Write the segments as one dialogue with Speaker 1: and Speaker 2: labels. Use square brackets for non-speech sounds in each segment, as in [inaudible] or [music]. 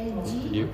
Speaker 1: You,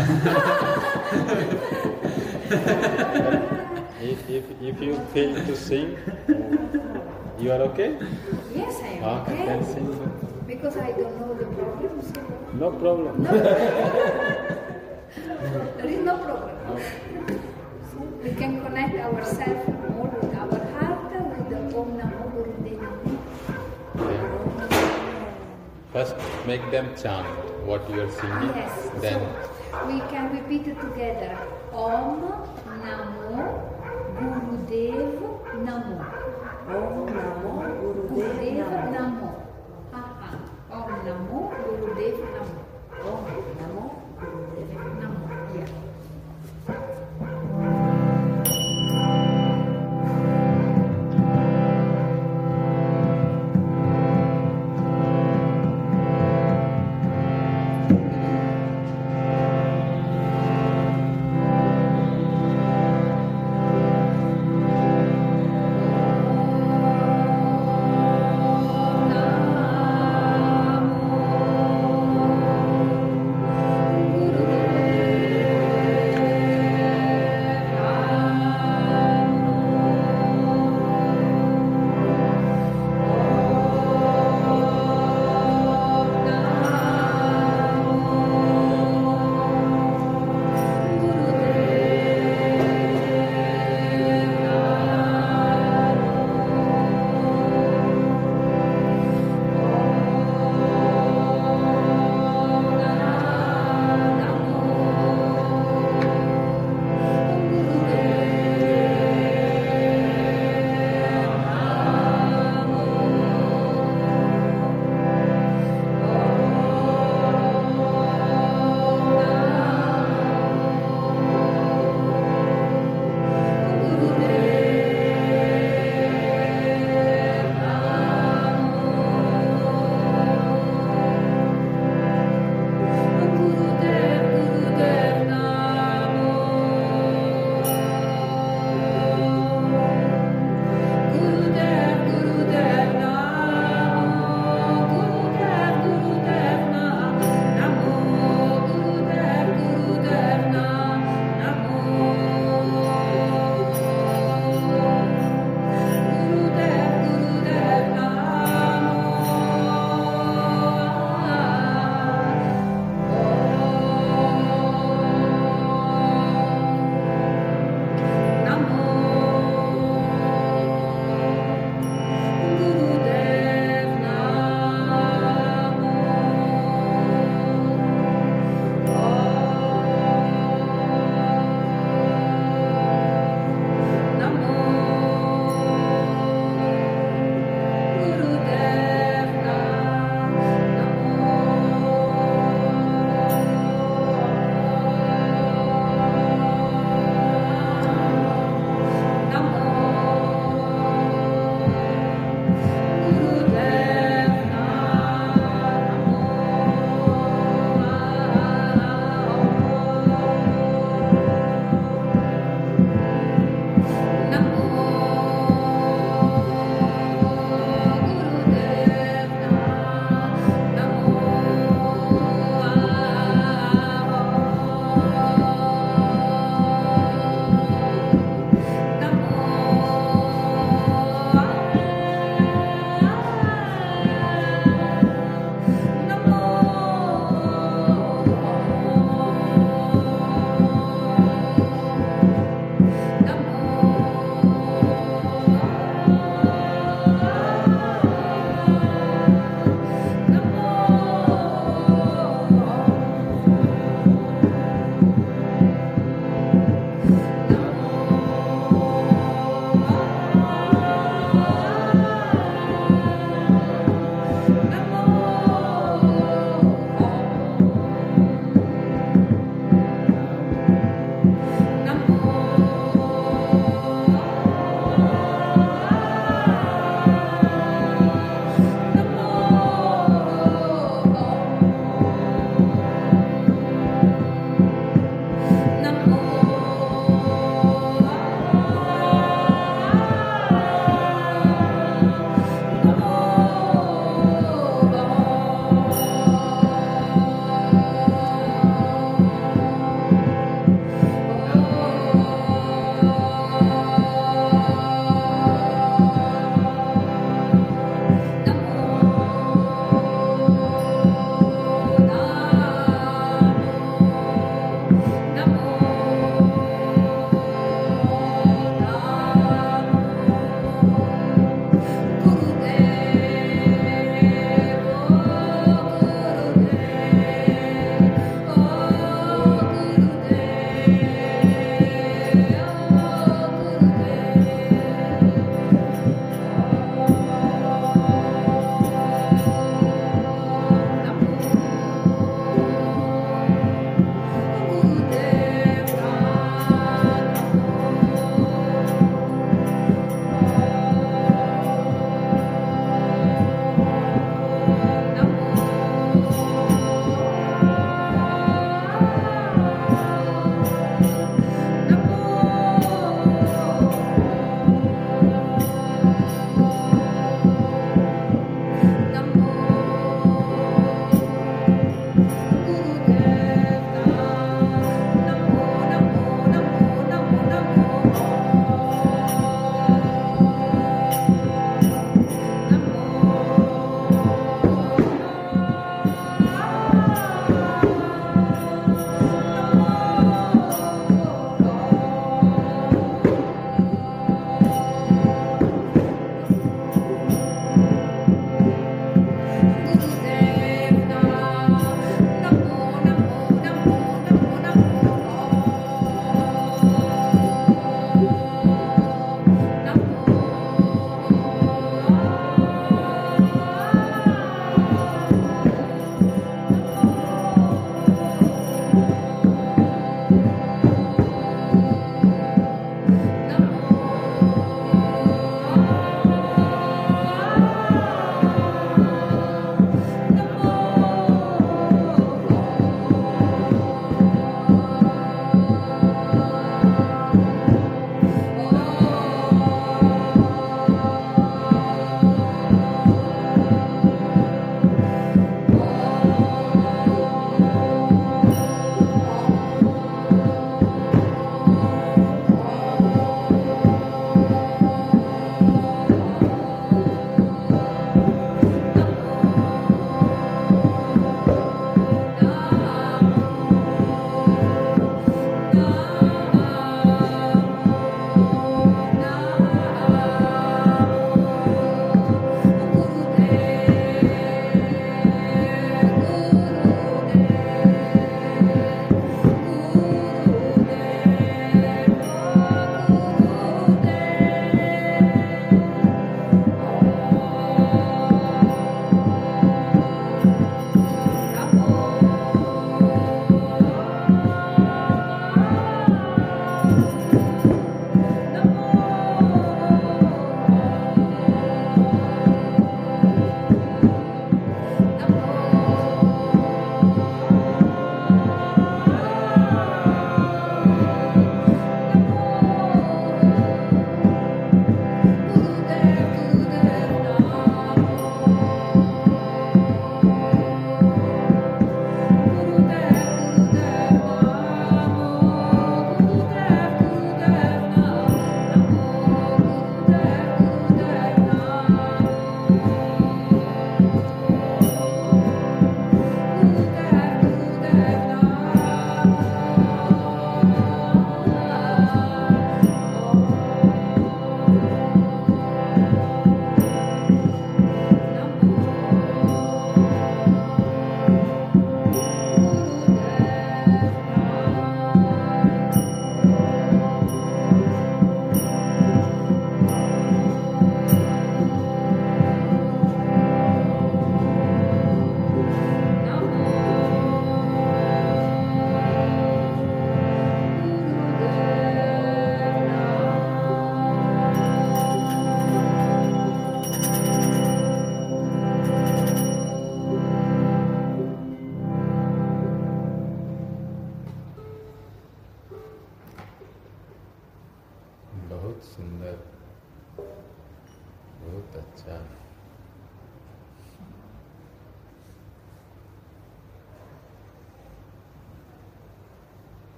Speaker 1: [laughs]
Speaker 2: if, if, if you fail to sing you are okay
Speaker 1: Yes, I am
Speaker 2: okay
Speaker 1: okay.
Speaker 2: then sing
Speaker 1: Because I don't know the problem. So
Speaker 2: no problem
Speaker 1: no. [laughs] there is no problem.
Speaker 2: No.
Speaker 1: We can connect ourselves more with our heart with the Om Namo Namo.
Speaker 2: First, make them chant what you are singing.
Speaker 1: Yes.
Speaker 2: Then,
Speaker 1: So we can repeat it together. Om Namo Gurudev Namo.
Speaker 3: Om Namo Gurudev Namo.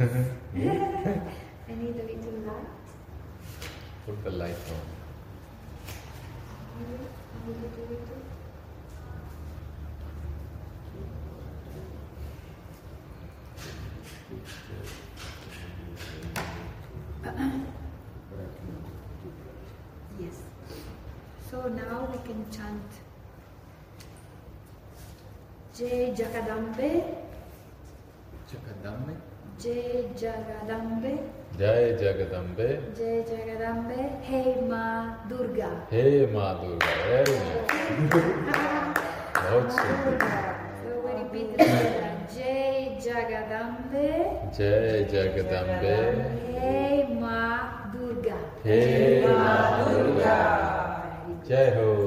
Speaker 1: I need a little light.
Speaker 2: Put the light on.
Speaker 1: A little, little. Yes. So now we can chant Jai Jagadambe, जय
Speaker 2: जगदम्बे। जय
Speaker 1: जगदम्बे। जय जगदम्बे। हे माँ
Speaker 2: दुर्गा। हे माँ Durga very बहुत सुंदर।
Speaker 1: जय जगदम्बे।
Speaker 2: जय जगदम्बे।
Speaker 1: हे माँ दुर्गा।
Speaker 2: हे माँ दुर्गा। जय हो।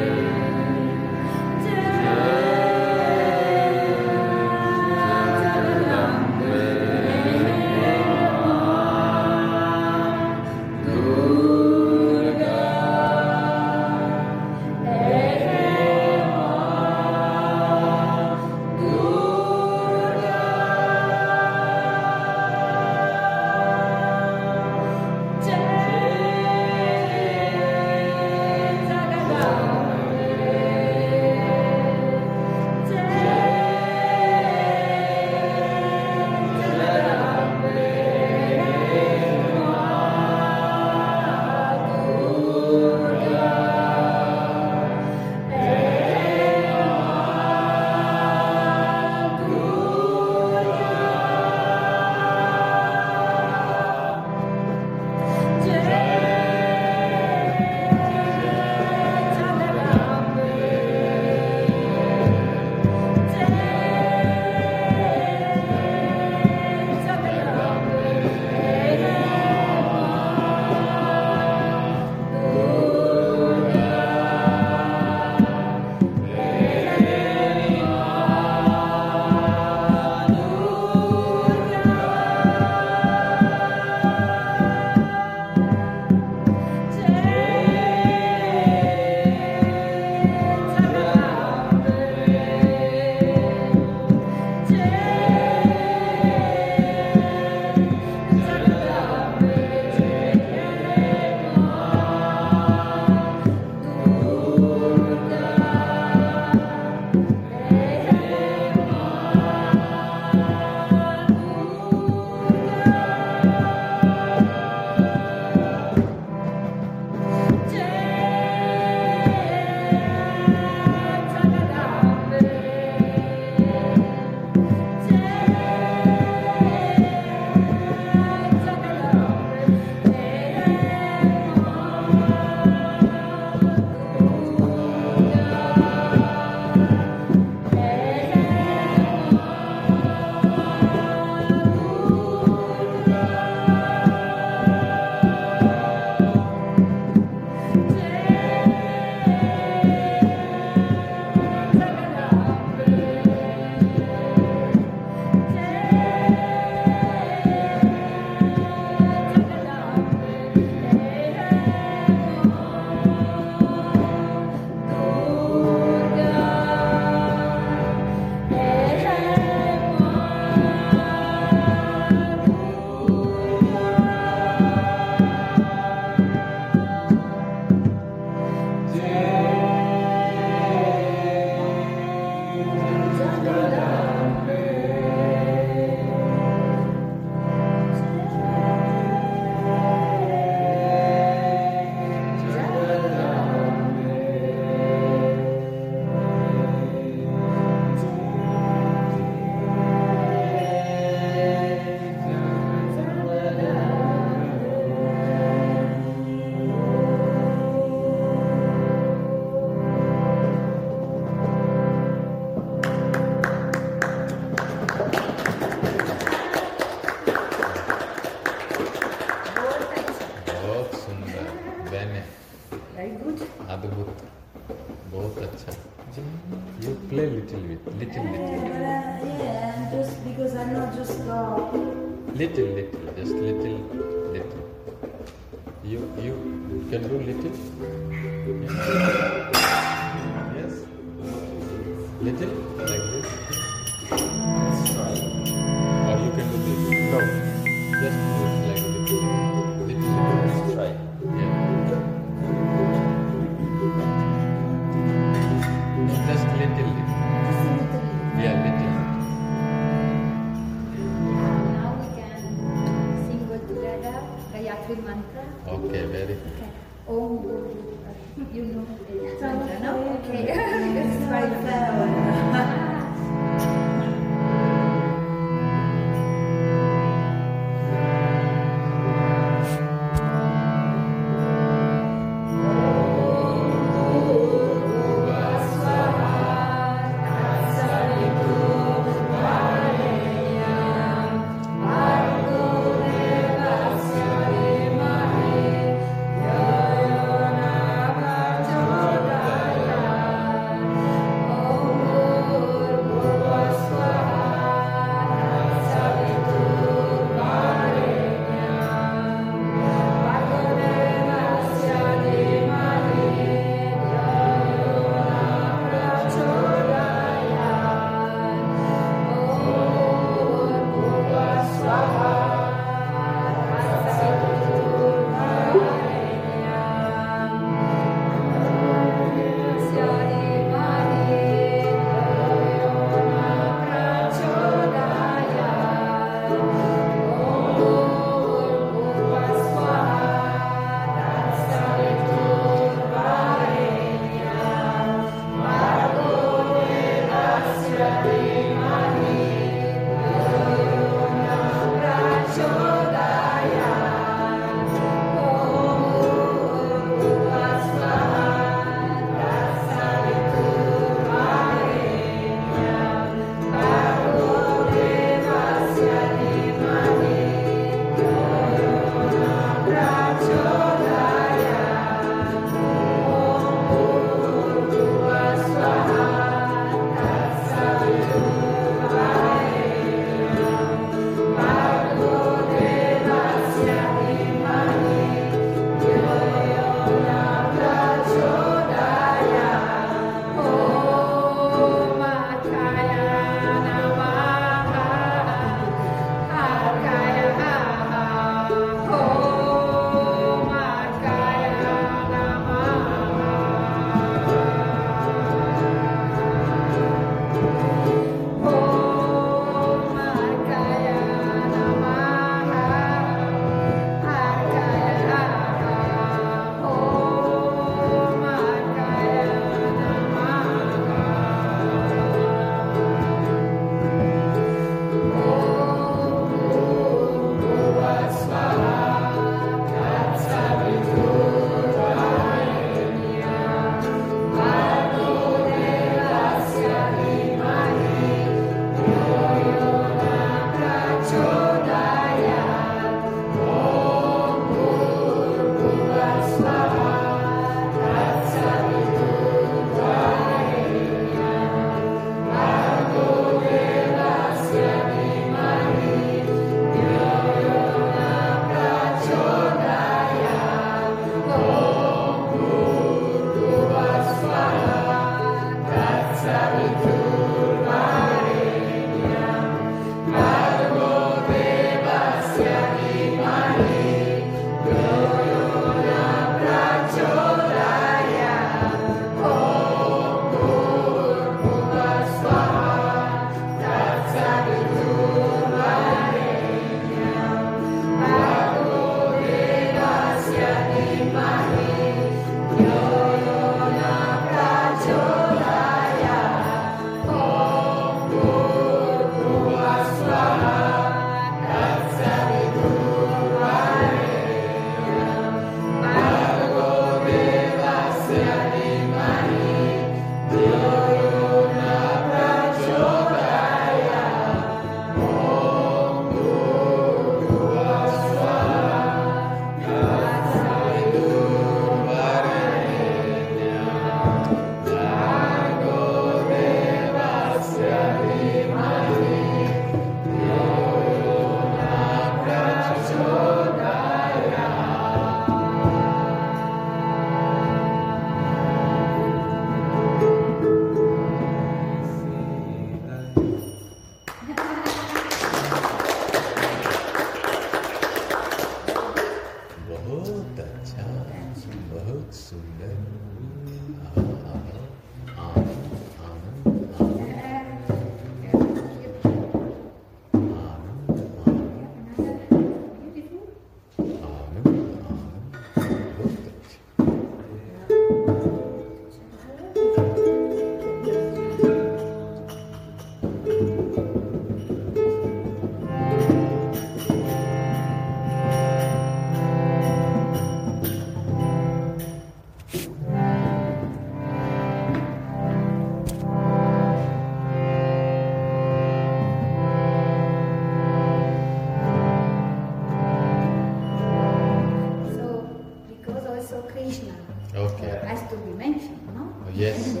Speaker 2: Yes. Yes.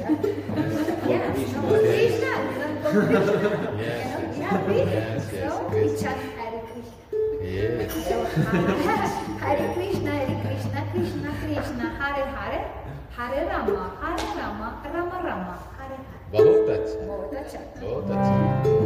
Speaker 1: Yes. Hare Krishna, Hare Krishna, Krishna Krishna, Hare Hare, Hare Rama, Hare Rama, Rama Rama, Hare Hare. Вот это. Вот это. Вот это.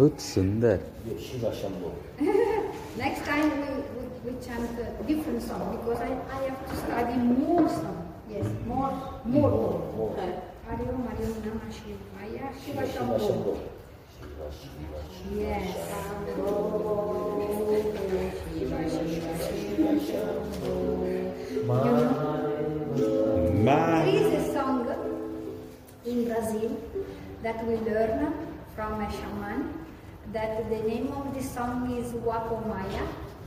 Speaker 2: बहुत सुंदर
Speaker 4: ये Shiv Shambho [laughs]
Speaker 1: Next time we, we, we chant a different song because I, I have to study more song. Yes, more, more, more. Hare Om, Hare Om Namah Shivaya, Shiva
Speaker 4: Shiv
Speaker 1: Shambho.
Speaker 4: Shambho Shiv Shiv
Speaker 1: Yes. There is a song in Brazil that we learn from a shaman that the name of the song is Wakomaya.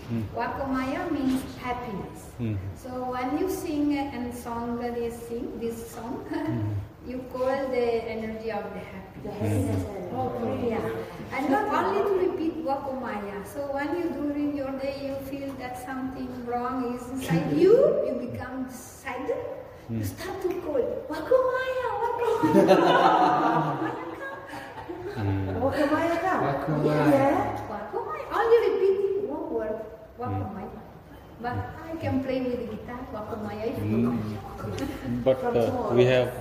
Speaker 1: Hmm. Wakomaya means happiness.
Speaker 2: Hmm.
Speaker 1: So when you sing and song this sing this song, hmm. [laughs] you call the energy of the happiness.
Speaker 3: The happiness.
Speaker 1: Oh, yeah. And not only to repeat Wakomaya. So when you during your day you feel that something wrong is inside you, you become sad. You start to call Wakomaya, Wakomaya. [laughs] Mm.
Speaker 3: Wakamaya ka?
Speaker 5: Wakamaya.
Speaker 3: Oh, yeah.
Speaker 1: Wakomaya. Only repeating one word, Wakomaya. Mm. But I can play with the guitar, Wakomaya if you mm.
Speaker 2: but uh, we have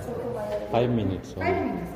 Speaker 2: five minutes
Speaker 1: Five minutes.